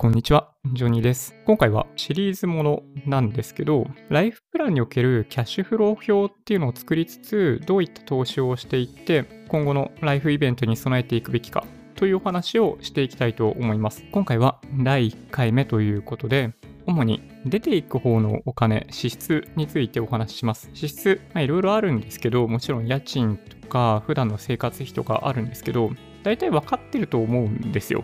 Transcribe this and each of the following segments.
こんにちは、ジョニーです。今回はシリーズものなんですけど、ライフプランにおけるキャッシュフロー表っていうのを作りつつ、どういった投資をしていって、今後のライフイベントに備えていくべきかというお話をしていきたいと思います。今回は第1回目ということで、主に出ていく方のお金、支出についてお話しします。支出、いろいろあるんですけど、もちろん家賃とか普段の生活費とかあるんですけど、大体分かってると思うんですよ。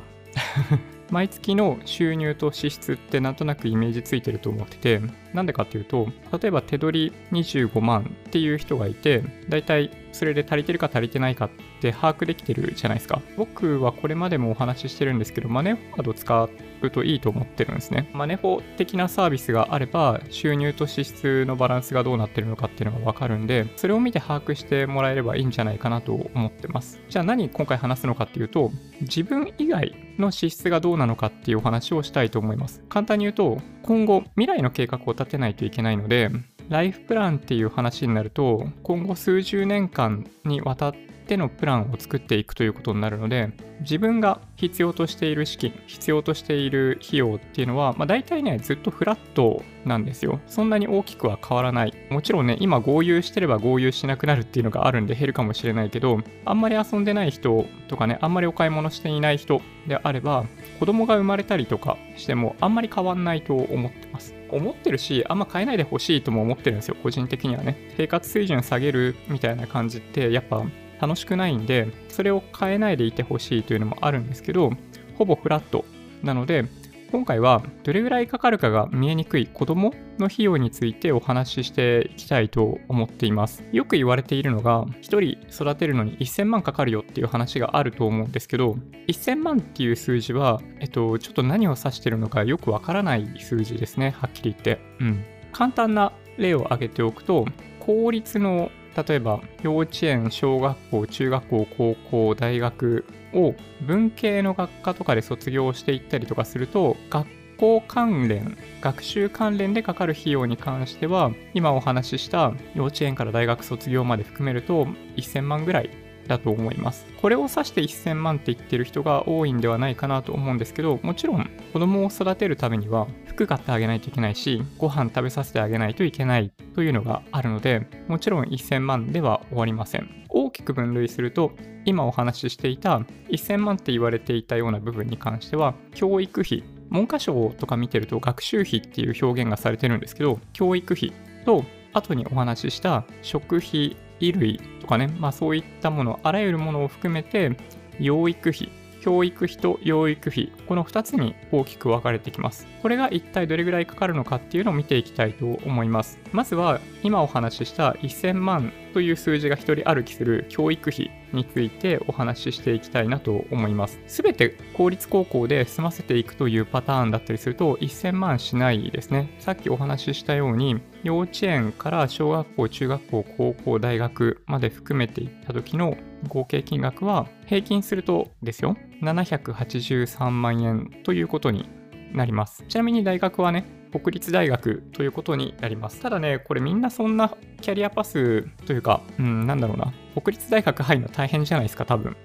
毎月の収入と支出ってなんとなくイメージついてると思ってて、なんでかっていうと、例えば手取り25万っていう人がいて、だいたいそれで足りてるか足りてないかって把握できてるじゃないですか。僕はこれまでもお話ししてるんですけど、マネーフォワード使うといいと思ってるんですね。マネフォ的なサービスがあれば、収入と支出のバランスがどうなってるのかっていうのがわかるんで、それを見て把握してもらえればいいんじゃないかなと思ってます。じゃあ何今回話すのかっていうと、自分以外の支出がどうなのかっていうお話をしたいと思います。簡単に言うと、今後未来の計画を立てないといけないので、ライフプランっていう話になると、今後数十年間にわたってのプランを作っていくということになるので、自分が必要としている資金、必要としている費用っていうのは、まあ、大体ね、ずっとフラットなんですよ。そんなに大きくは変わらない。もちろんね、今合流してれば合流しなくなるっていうのがあるんで減るかもしれないけど、あんまり遊んでない人とかね、あんまりお買い物していない人であれば、子供が生まれたりとかしてもあんまり変わんないと思ってます。思ってるし、あんま変えないでほしいとも思ってるんですよ、個人的にはね。生活水準下げるみたいな感じって、やっぱ楽しくないんで、それを変えないでいてほしいというのもあるんですけど、ほぼフラットなので、今回はどれぐらいかかるかが見えにくい子供の費用についてお話ししていきたいと思っています。よく言われているのが、1人育てるのに1000万かかるよっていう話があると思うんですけど、1000万っていう数字は、えっと、ちょっと何を指してるのかよくわからない数字ですね、はっきり言って。うん。簡単な例を挙げておくと、公立の例えば幼稚園、小学校、中学校、高校、大学を文系の学科とかで卒業していったりとかすると、学校関連、学習関連でかかる費用に関しては、今お話しした幼稚園から大学卒業まで含めると1000万ぐらいだと思います。これを指して1000万って言ってる人が多いんではないかなと思うんですけど、もちろん子供を育てるためには服買ってあげないといけないし、ご飯食べさせてあげないといけないというのがあるので、もちろん1000万では終わりません。大きく分類すると、今お話ししていた1000万って言われていたような部分に関しては、教育費、文科省とか見てると学習費っていう表現がされてるんですけど、教育費と後にお話しした食費、衣類とかね、まあそういったもの、あらゆるものを含めて、養育費、教育費と養育費、この2つに大きく分かれてきます。これが一体どれぐらいかかるのかっていうのを見ていきたいと思います。まずは、今お話しした1000万という数字が1人歩きする教育費についてお話ししていきたいなと思います。すべて公立高校で済ませていくというパターンだったりすると1000万しないですね。さっきお話ししたように幼稚園から小学校、中学校、高校、大学まで含めていった時の合計金額は平均するとですよ、783万円ということになります。ちなみに大学はね、国立大学ということになります。ただね、これみんなそんなキャリアパスというか、うん、なんだろうな。国立大学入るの大変じゃないですか、多分。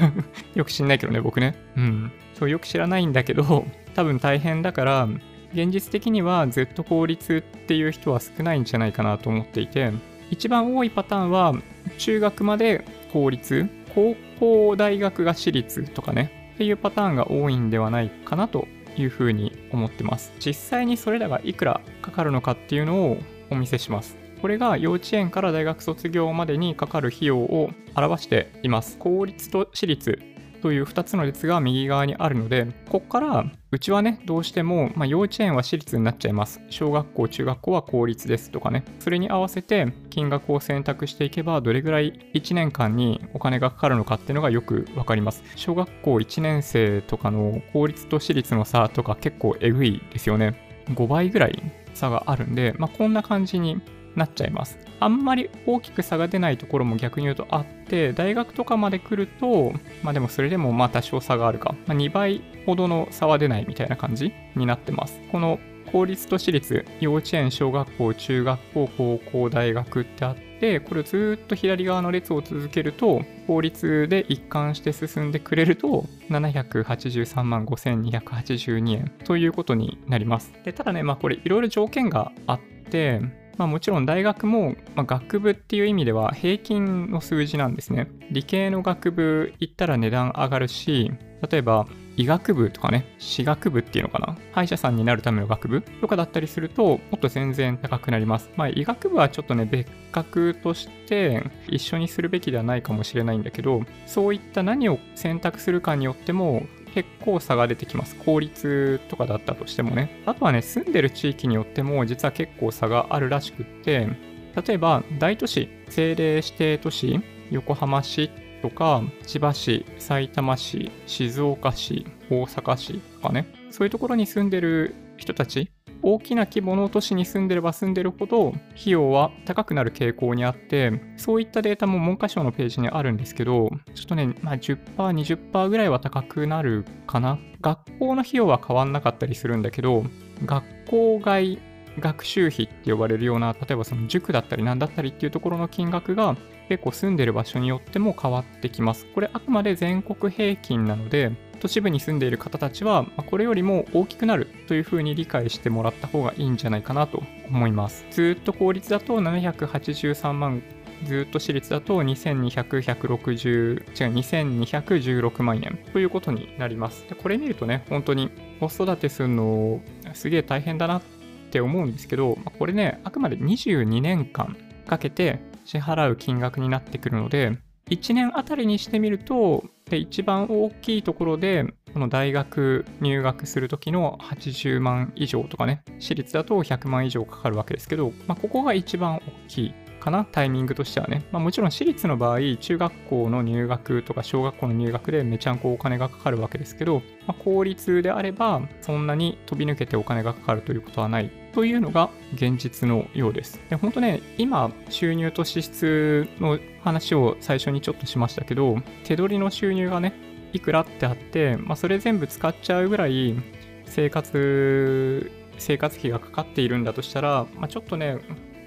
よく知んないけどね、僕ね。うん。そう、よく知らないんだけど、多分大変だから、現実的にはずっと公立っていう人は少ないんじゃないかなと思っていて、一番多いパターンは、中学まで公立、高校、大学が私立とかね、っていうパターンが多いんではないかなというふうに思ってます。実際にそれらがいくらかかるのかっていうのをお見せします。これが幼稚園から大学卒業までにかかる費用を表しています。公立と私立という2つの列が右側にあるので、ここからうちはね、どうしても、まあ、幼稚園は私立になっちゃいます。小学校、中学校は公立ですとかね。それに合わせて金額を選択していけば、どれぐらい1年間にお金がかかるのかっていうのがよくわかります。小学校1年生とかの公立と私立の差とか結構えぐいですよね。5倍ぐらい差があるんで、まあ、こんな感じになっちゃいます。あんまり大きく差が出ないところも逆に言うとあって、大学とかまで来ると、まあでもそれでもまあ多少差があるか。まあ、2倍ほどの差は出ないみたいな感じになってます。この公立と私立、幼稚園、小学校、中学校、高校、大学ってあって、これをずっと左側の列を続けると、法律で一貫して進んでくれると、783万5282円ということになります。でただね、まあこれいろいろ条件があって、まあ、もちろん大学も、まあ、学部っていう意味では平均の数字なんですね。理系の学部行ったら値段上がるし、例えば医学部とかね、私学部っていうのかな、歯医者さんになるための学部とかだったりすると、もっと全然高くなります。まあ、医学部はちょっとね、別格として一緒にするべきではないかもしれないんだけど、そういった何を選択するかによっても、結構差が出てきます。公立とかだったとしてもね。あとはね、住んでる地域によっても実は結構差があるらしくって、例えば大都市、政令指定都市、横浜市とか、千葉市、埼玉市、静岡市、大阪市とかね、そういうところに住んでる人たち、大きな規模の都市に住んでれば住んでるほど、費用は高くなる傾向にあって、そういったデータも文科省のページにあるんですけど、ちょっとね、まあ、10%、20%ぐらいは高くなるかな。学校の費用は変わんなかったりするんだけど、学校外学習費って呼ばれるような、例えばその塾だったり何だったりっていうところの金額が結構住んでる場所によっても変わってきます。これあくまで全国平均なので、都市部に住んでいる方たちは、これよりも大きくなるというふうに理解してもらった方がいいんじゃないかなと思います。ずっと公立だと783万ずっと私立だと22160、違う、2216万円ということになります。でこれ見るとね、本当に子育てするのすげえ大変だなって思うんですけど、これね、あくまで22年間かけて支払う金額になってくるので、1年あたりにしてみると、で一番大きいところで、この大学入学する時の80万以上とかね、私立だと100万以上かかるわけですけど、まあ、ここが一番大きいかな、タイミングとしてはね。まあ、もちろん私立の場合、中学校の入学とか小学校の入学でめちゃんこお金がかかるわけですけど、まあ、公立であれば、そんなに飛び抜けてお金がかかるということはないというのが現実のようです。で本当ね、今、収入と支出の話を最初にちょっとしましたけど、手取りの収入がね、いくらってあって、まあ、それ全部使っちゃうぐらい生活、生活費がかかっているんだとしたら、まあ、ちょっとね、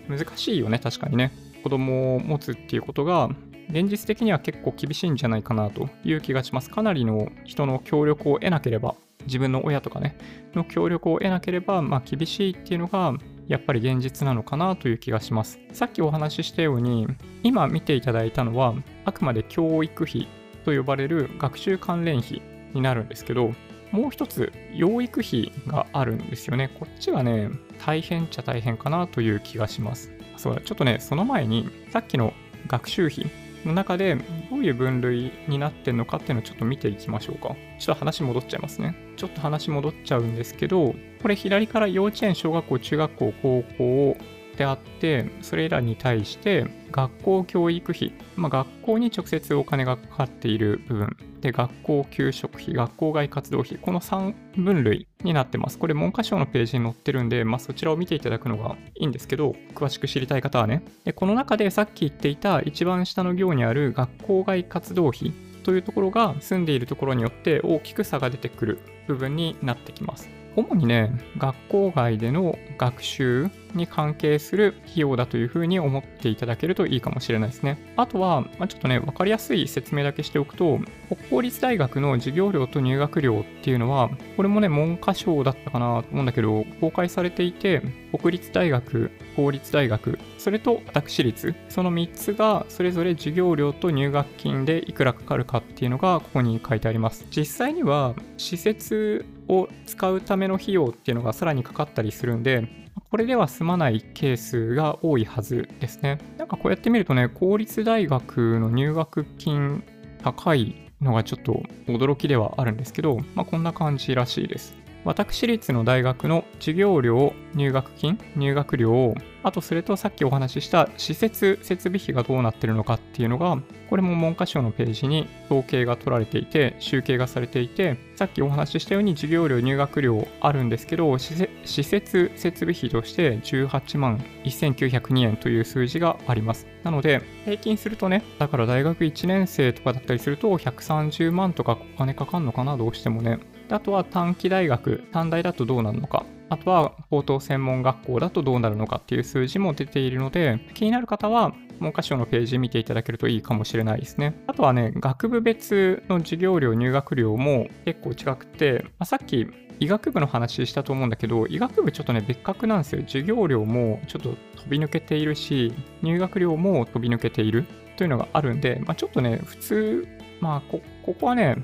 難しいよね、確かにね。子供を持つっていうことが、現実的には結構厳しいんじゃないかなという気がします。かなりの人の協力を得なければ、自分の親とかね、の協力を得なければ、まあ厳しいっていうのが、やっぱり現実なのかなという気がします。さっきお話ししたように、今見ていただいたのは、あくまで教育費と呼ばれる学習関連費になるんですけど、もう一つ、養育費があるんですよね。こっちがね、大変っちゃ大変かなという気がします。そうだ、ちょっとね、その前に、さっきの学習費の中で、どういう分類になってんのかっていうのをちょっと見ていきましょうか。ちょっと話戻っちゃいますね。ちょっと話戻っちゃうんですけど、これ左から幼稚園、小学校、中学校、高校であって、それらに対して学校教育費、まあ、学校に直接お金がかかっている部分で、学校給食費、学校外活動費、この3分類になってます。これ文科省のページに載ってるんで、まあ、そちらを見ていただくのがいいんですけど、詳しく知りたい方はね。でこの中でさっき言っていた一番下の行にある学校外活動費というところが住んでいるところによって大きく差が出てくる部分になってきます。主にね、学校外での学習に関係する費用だというふうに思っていただけるといいかもしれないですね。あとは、まあ、ちょっとね、わかりやすい説明だけしておくと、国公立大学の授業料と入学料っていうのは、これもね、文科省だったかなと思うんだけど、公開されていて、国立大学、公立大学、それと私立、その3つがそれぞれ授業料と入学金でいくらかかるかっていうのがここに書いてあります。実際には施設を使うための費用っていうのがさらにかかったりするんで、これでは済まないケースが多いはずですね。なんかこうやってみるとね、公立大学の入学金高いのがちょっと驚きではあるんですけど、まあ、こんな感じらしいです。私立の大学の授業料、入学金、入学料、あとそれとさっきお話しした施設設備費がどうなってるのかっていうのが、これも文科省のページに統計が取られていて、集計がされていて、さっきお話ししたように授業料、入学料あるんですけど、施設設備費として18万1902円という数字があります。なので、平均するとね、だから大学1年生とかだったりすると、130万とかお金かかるのかな、どうしてもね。あとは短期大学、短大だとどうなるのか。あとは高等専門学校だとどうなるのかっていう数字も出ているので、気になる方は文科省のページ見ていただけるといいかもしれないですね。あとはね、学部別の授業料、入学料も結構近くて、まあ、さっき医学部の話したと思うんだけど、医学部ちょっとね、別格なんですよ。授業料もちょっと飛び抜けているし、入学料も飛び抜けているというのがあるんで、まあ、ちょっとね、普通、まあこ、ここはね、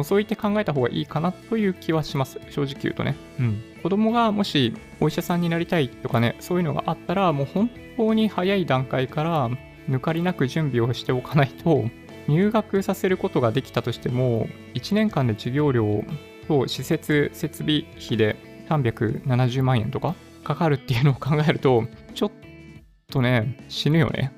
覗いて考えた方がいいかなという気はします。正直言うとね。うん。子供がもしお医者さんになりたいとかね、そういうのがあったら、もう本当に早い段階から抜かりなく準備をしておかないと、入学させることができたとしても、1年間で授業料と施設設備費で370万円とかかかるっていうのを考えると、ちょっとね、死ぬよね。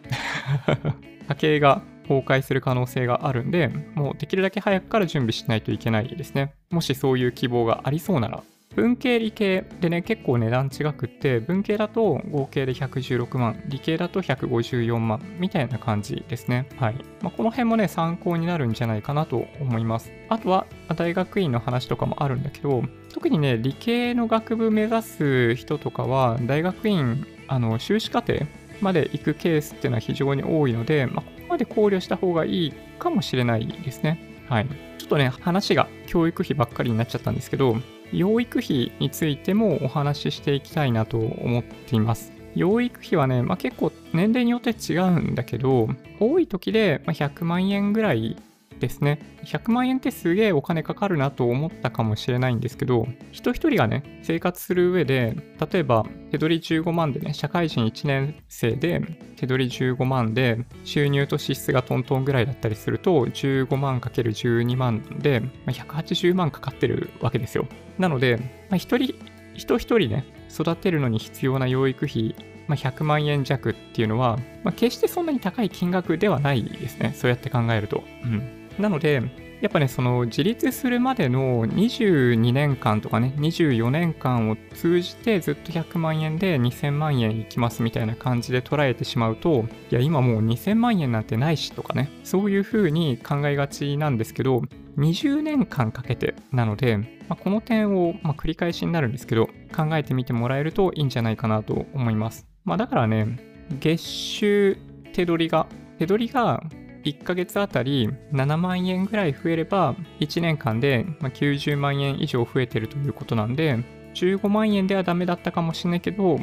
家計が崩壊する可能性があるんで、もうできるだけ早くから準備しないといけないですね。もしそういう希望がありそうなら。文系理系でね、結構値段違くって、文系だと合計で116万、理系だと154万みたいな感じですね。はい。まあ、この辺もね、参考になるんじゃないかなと思います。あとは、大学院の話とかもあるんだけど、特にね、理系の学部目指す人とかは、大学院、あの、修士課程まで行くケースっていうのは非常に多いので、まあ、こで考慮した方がいいかもしれないですね。はい。ちょっとね、話が教育費ばっかりになっちゃったんですけど、養育費についてもお話ししていきたいなと思っています。養育費はね、まあ、結構年齢によって違うんだけど、多い時で100万円ぐらいですね。100万円ってすげえお金かかるなと思ったかもしれないんですけど、人一人がね、生活する上で、例えば手取り15万でね、社会人1年生で手取り15万で、収入と支出がトントンぐらいだったりすると、15万かける12万で、ま180万かかってるわけですよ。なので、まあ、一人、人一人ね、育てるのに必要な養育費まあ、100万円弱っていうのは、まあ、決してそんなに高い金額ではないですね。そうやって考えると。うん。なので、やっぱね、その自立するまでの22年間とかね、24年間を通じてずっと100万円で2000万円いきますみたいな感じで捉えてしまうと、いや、今もう2000万円なんてないしとかね、そういう風に考えがちなんですけど、20年間かけてなので、まあ、この点を、ま、繰り返しになるんですけど、考えてみてもらえるといいんじゃないかなと思います。まあ、だからね、月収手取りが、手取りが1ヶ月あたり7万円ぐらい増えれば、1年間で90万円以上増えてるということなんで、15万円ではダメだったかもしれないけど、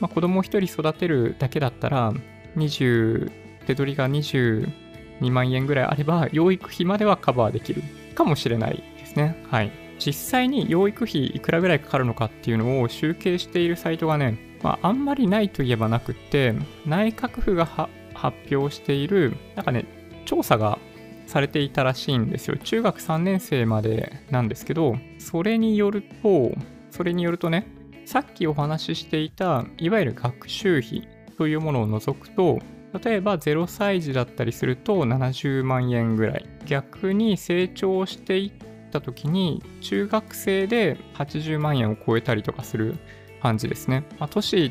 まあ、子供1人育てるだけだったら、20、手取りが22万円ぐらいあれば、養育費まではカバーできるかもしれないですね。はい。実際に養育費いくらぐらいかかるのかっていうのを集計しているサイトがね、まあ、あんまりないといえばなくって、内閣府が発表している、なんかね、調査がされていたらしいんですよ。中学3年生までなんですけど、それによると、それによるとね、さっきお話ししていた、いわゆる学習費というものを除くと、例えば0歳児だったりすると70万円ぐらい。逆に成長していった時に、中学生で80万円を超えたりとかする感じですね。まあ、都市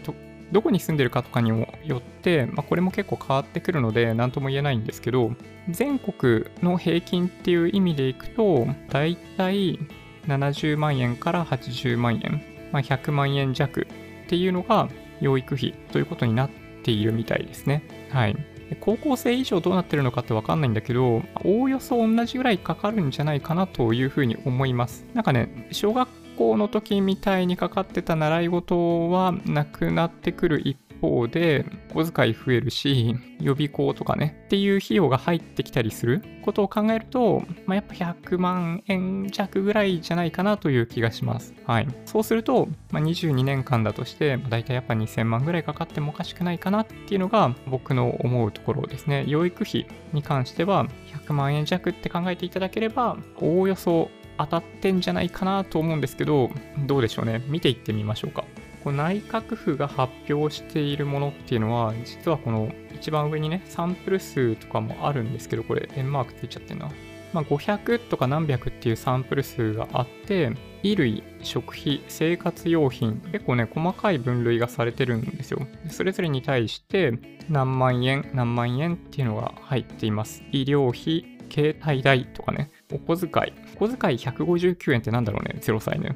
どこに住んでるかとかによって、まあ、これも結構変わってくるので何とも言えないんですけど全国の平均っていう意味でいくとだいたい70万円から80万円、まあ、100万円弱っていうのが養育費ということになっているみたいですね。はい。高校生以上どうなってるのかってわかんないんだけど、おおよそ同じぐらいかかるんじゃないかなというふうに思います。なんかね、小学校の時みたいにかかってた習い事はなくなってくる一方で、小遣い増えるし、予備校とかね、っていう費用が入ってきたりすることを考えると、まあ、やっぱ100万円弱ぐらいじゃないかなという気がします。はい。そうすると、まあ、22年間だとして、まあ、大体やっぱ2000万ぐらいかかってもおかしくないかなっていうのが僕の思うところですね。養育費に関しては100万円弱って考えていただければ、おおよそ当たってんじゃないかなと思うんですけど、どうでしょうね。見ていってみましょうか。こ内閣府が発表しているものっていうのは、実はこの一番上にね、サンプル数とかもあるんですけど、これ、円マークついちゃってるな。まあ、500とか何百っていうサンプル数があって、衣類、食費、生活用品、結構ね、細かい分類がされてるんですよ。それぞれに対して、何万円、何万円っていうのが入っています。医療費、携帯代とかね、お小遣い。お小遣い159円ってなんだろうね、0歳ね。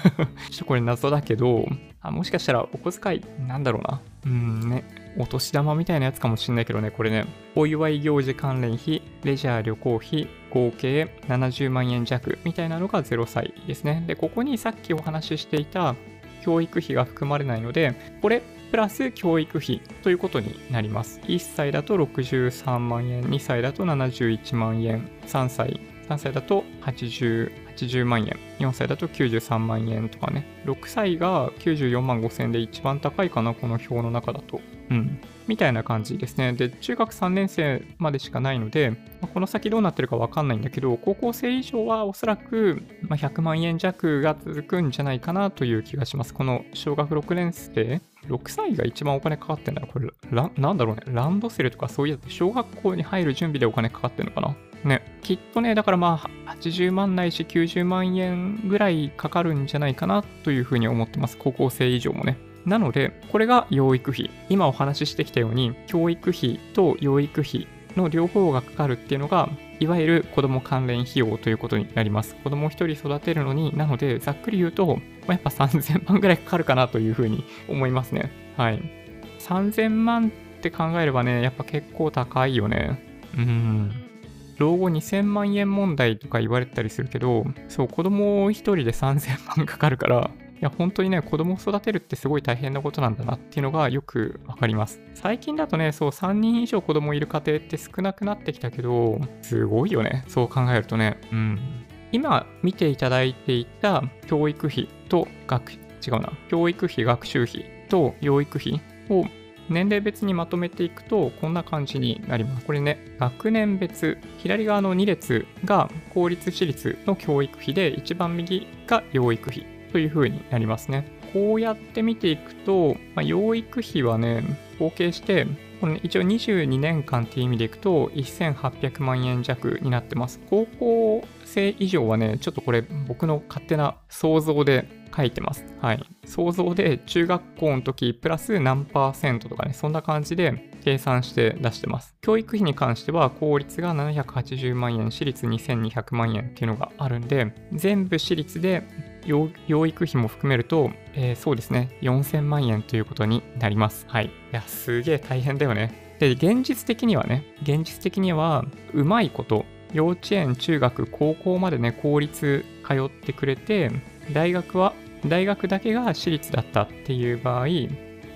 ちょっとこれ謎だけど、あもしかしたらお小遣い、なんだろうな。うんね、お年玉みたいなやつかもしんないけどね、これね、お祝い行事関連費、レジャー旅行費、合計70万円弱みたいなのが0歳ですね。で、ここにさっきお話ししていた教育費が含まれないので、これプラス教育費ということになります。1歳だと63万円、2歳だと71万円、3歳、3歳だと80、80万円、4歳だと93万円とかね、6歳が94万5千円で一番高いかな、この表の中だと。うん。みたいな感じですね。で、中学3年生までしかないので、まこの先どうなってるかわかんないんだけど、高校生以上はおそらく、ま100万円弱が続くんじゃないかなという気がします。この小学6年生、6歳が一番お金かかってんだこれ、なんだろうね、ランドセルとかそういうやつ、小学校に入る準備でお金かかってんのかなね、きっとね、だからまあ、80万ないし90万円ぐらいかかるんじゃないかなというふうに思ってます。高校生以上もね。なので、これが養育費。今お話ししてきたように、教育費と養育費の両方がかかるっていうのが、いわゆる子供関連費用ということになります。子供を1人育てるのに、なので、ざっくり言うと、まやっぱ3000万ぐらいかかるかなというふうに思いますね。はい。3000万って考えればね、やっぱ結構高いよね。うん。老後2000万円問題とか言われたりするけど、そう、子供1人で3000万かかるから、いや、本当にね、子供を育てるってすごい大変なことなんだなっていうのがよくわかります。最近だとね、そう、3人以上子供いる家庭って少なくなってきたけど、すごいよね。そう考えるとね。うん。今見ていただいていた教育費と学、違うな、教育費、学習費と養育費を年齢別にまとめていくとこんな感じになります。これね、学年別、左側の2列が公立私立の教育費で、一番右が養育費という風になりますね。こうやって見ていくと、まあ、養育費はね、合計して、この一応22年間っていう意味でいくと1800万円弱になってます。高校生以上はね、ちょっとこれ僕の勝手な想像で書いてます。はい。想像で中学校の時プラス何パーセントとかね、そんな感じで計算して出してます。教育費に関しては公立が780万円、私立2200万円っていうのがあるんで、全部私立で養育費も含めると、えー、そうですね、4000万円ということになります。はい。いや、すげえ大変だよね。で、現実的にはね、現実的には、うまいこと、幼稚園、中学、高校までね、公立通ってくれて、大学は、大学だけが私立だったっていう場合、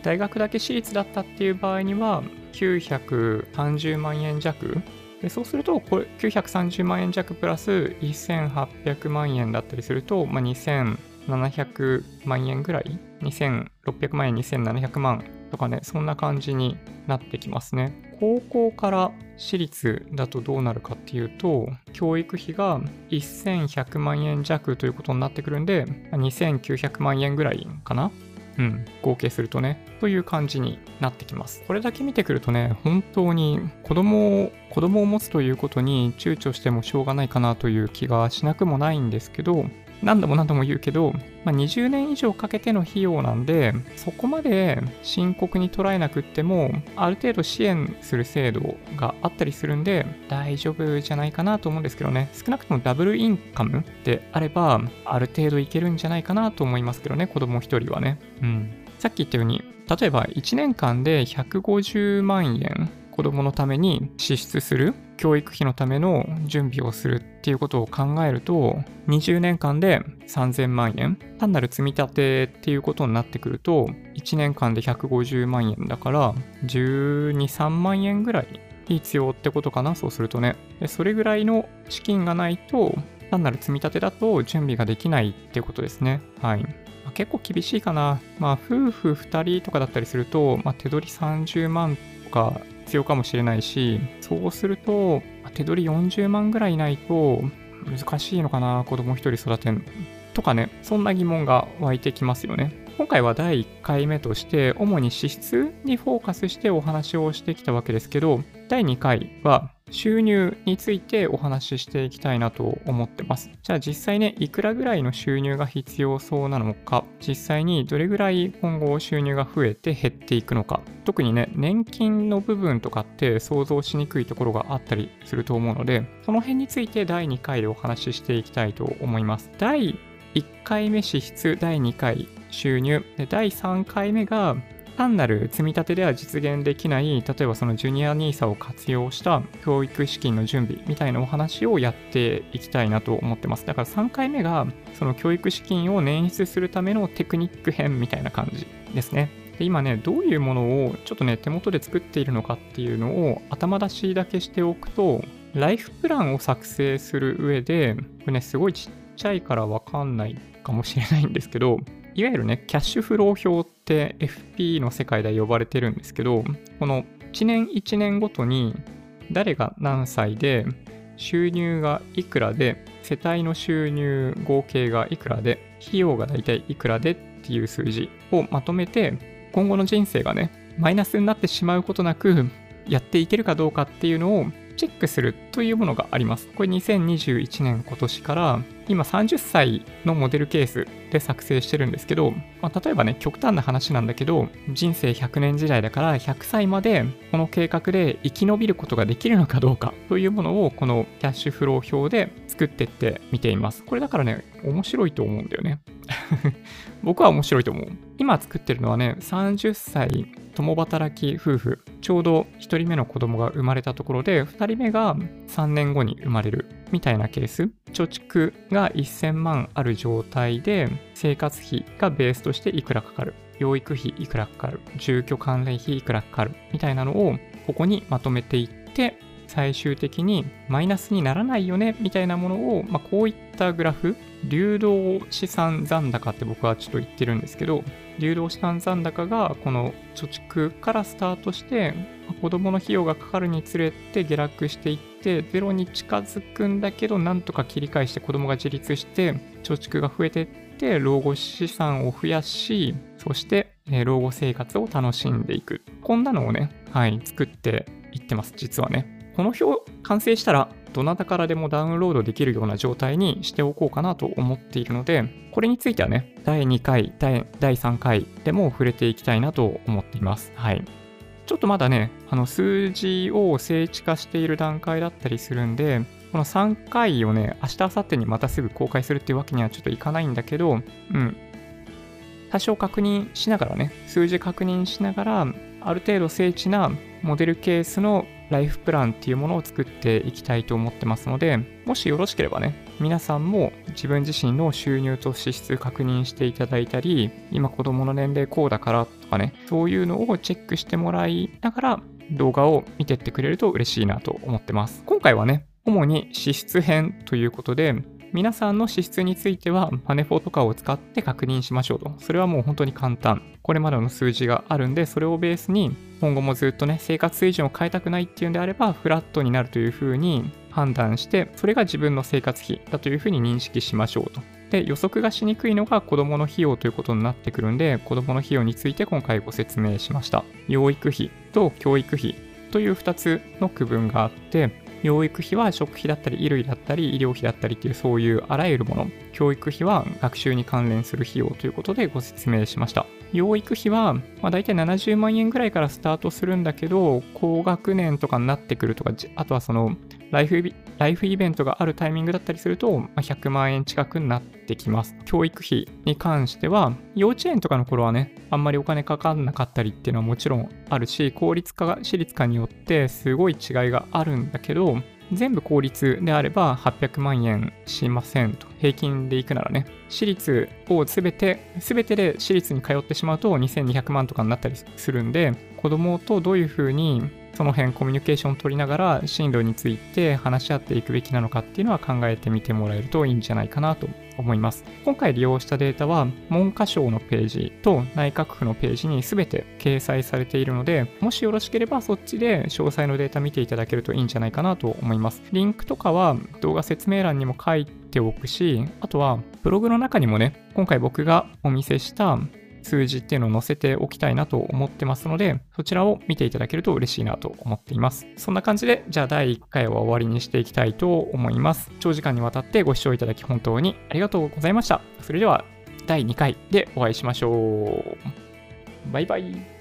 大学だけ私立だったっていう場合には、930万円弱でそうすると、これ930万円弱プラス1800万円だったりすると、まあ、2700万円ぐらい ?2600 万円、2700万とかね、そんな感じになってきますね。高校から私立だとどうなるかっていうと、教育費が1100万円弱ということになってくるんで、2900万円ぐらいかなうん、合計するとね、という感じになってきます。これだけ見てくるとね、本当に子供を、子供を持つということに躊躇してもしょうがないかなという気がしなくもないんですけど、何度も何度も言うけど、まあ、20年以上かけての費用なんで、そこまで深刻に捉えなくっても、ある程度支援する制度があったりするんで、大丈夫じゃないかなと思うんですけどね。少なくともダブルインカムであれば、ある程度いけるんじゃないかなと思いますけどね、子供1人はね。うん。さっき言ったように、例えば1年間で150万円子供のために支出する教育費のための準備をするっていうことを考えると20年間で3000万円単なる積み立てっていうことになってくると1年間で150万円だから123万円ぐらい必要ってことかなそうするとね。それぐらいの資金がないと単なる積み立てだと準備ができないってことですね。はい、結構厳しいかな。まあ夫婦2人とかだったりすると、まあ、手取り30万とか必要かもしれないし、そうすると、手取り40万ぐらいないと難しいのかな、子供一人育てんとかね、そんな疑問が湧いてきますよね。今回は第1回目として、主に支出にフォーカスしてお話をしてきたわけですけど、第2回は収入についてお話ししていきたいなと思ってます。じゃあ実際ね、いくらぐらいの収入が必要そうなのか、実際にどれぐらい今後収入が増えて減っていくのか、特にね、年金の部分とかって想像しにくいところがあったりすると思うので、その辺について第2回でお話ししていきたいと思います。第1回目支出、第2回収入、で第3回目が単なる積み立てでは実現できない、例えばそのジュニア NISA を活用した教育資金の準備みたいなお話をやっていきたいなと思ってます。だから3回目がその教育資金を捻出するためのテクニック編みたいな感じですね。で今ね、どういうものをちょっとね、手元で作っているのかっていうのを頭出しだけしておくと、ライフプランを作成する上で、これね、すごいちっちゃいからわかんないかもしれないんですけど、いわゆるね、キャッシュフロー表って FP の世界で呼ばれてるんですけど、この1年1年ごとに誰が何歳で収入がいくらで、世帯の収入合計がいくらで、費用がだいたいいくらでっていう数字をまとめて、今後の人生がね、マイナスになってしまうことなくやっていけるかどうかっていうのをチェックするというものがあります。これ2021年今年から今30歳のモデルケースで作成してるんですけど、まあ、例えばね、極端な話なんだけど、人生100年時代だから100歳までこの計画で生き延びることができるのかどうかというものをこのキャッシュフロー表で作ってってみています。これだからね、面白いと思うんだよね。僕は面白いと思う。今作ってるのはね、30歳共働き夫婦、ちょうど1人目の子供が生まれたところで、2人目が3年後に生まれるみたいなケース。貯蓄が1000万ある状態で、生活費がベースとしていくらかかる。養育費いくらかかる。住居関連費いくらかかる。みたいなのをここにまとめていって、最終的にマイナスにならないよねみたいなものを、まあ、こういったグラフ、流動資産残高って僕はちょっと言ってるんですけど、流動資産残高がこの貯蓄からスタートして、子供の費用がかかるにつれて下落していって、ゼロに近づくんだけど、なんとか切り返して子供が自立して、貯蓄が増えていって、老後資産を増やし、そして、老後生活を楽しんでいく。こんなのをね、はい、作っていってます、実はね。この表完成したら、どなたからでもダウンロードできるような状態にしておこうかなと思っているので、これについてはね、第2回、第3回でも触れていきたいなと思っています。はい。ちょっとまだね、あの数字を精緻化している段階だったりするんで、この3回をね、明日、明後日にまたすぐ公開するっていうわけにはちょっといかないんだけど、うん。多少確認しながらね、数字確認しながら、ある程度精緻なモデルケースのライフプランっていうものを作っていきたいと思ってますので、もしよろしければね、皆さんも自分自身の収入と支出確認していただいたり、今子供の年齢こうだからとかね、そういうのをチェックしてもらいながら動画を見てってくれると嬉しいなと思ってます。今回はね、主に支出編ということで、皆さんの支出についてはマネフォとかを使って確認しましょうと。それはもう本当に簡単。これまでの数字があるんで、それをベースに今後もずっとね、生活水準を変えたくないっていうんであれば、フラットになるというふうに判断して、それが自分の生活費だというふうに認識しましょうと。で、予測がしにくいのが子供の費用ということになってくるんで、子供の費用について今回ご説明しました。養育費と教育費という2つの区分があって、養育費は食費だったり衣類だったり医療費だったりっていうそういうあらゆるもの。教育費は学習に関連する費用ということでご説明しました。養育費は、まあ、大体70万円ぐらいからスタートするんだけど高学年とかになってくるとかあとはそのライフライフイベントがあるタイミングだったりすると、まあ、100万円近くになってきます。教育費に関しては、幼稚園とかの頃はね、あんまりお金かかんなかったりっていうのはもちろんあるし、公立化が、私立化によってすごい違いがあるんだけど、全部公立であれば800万円しませんと。平均でいくならね。私立を全て、全てで私立に通ってしまうと2200万とかになったりするんで、子供とどういうふうにその辺コミュニケーションを取りながら進路について話し合っていくべきなのかっていうのは考えてみてもらえるといいんじゃないかなと思います。今回利用したデータは文科省のページと内閣府のページに全て掲載されているので、もしよろしければそっちで詳細のデータ見ていただけるといいんじゃないかなと思います。リンクとかは動画説明欄にも書いておくし、あとはブログの中にもね、今回僕がお見せした数字っていうのを載せておきたいなと思ってますので、そちらを見ていただけると嬉しいなと思っています。そんな感じで、じゃあ第1回は終わりにしていきたいと思います。長時間にわたってご視聴いただき本当にありがとうございました。それでは第2回でお会いしましょう。バイバイ。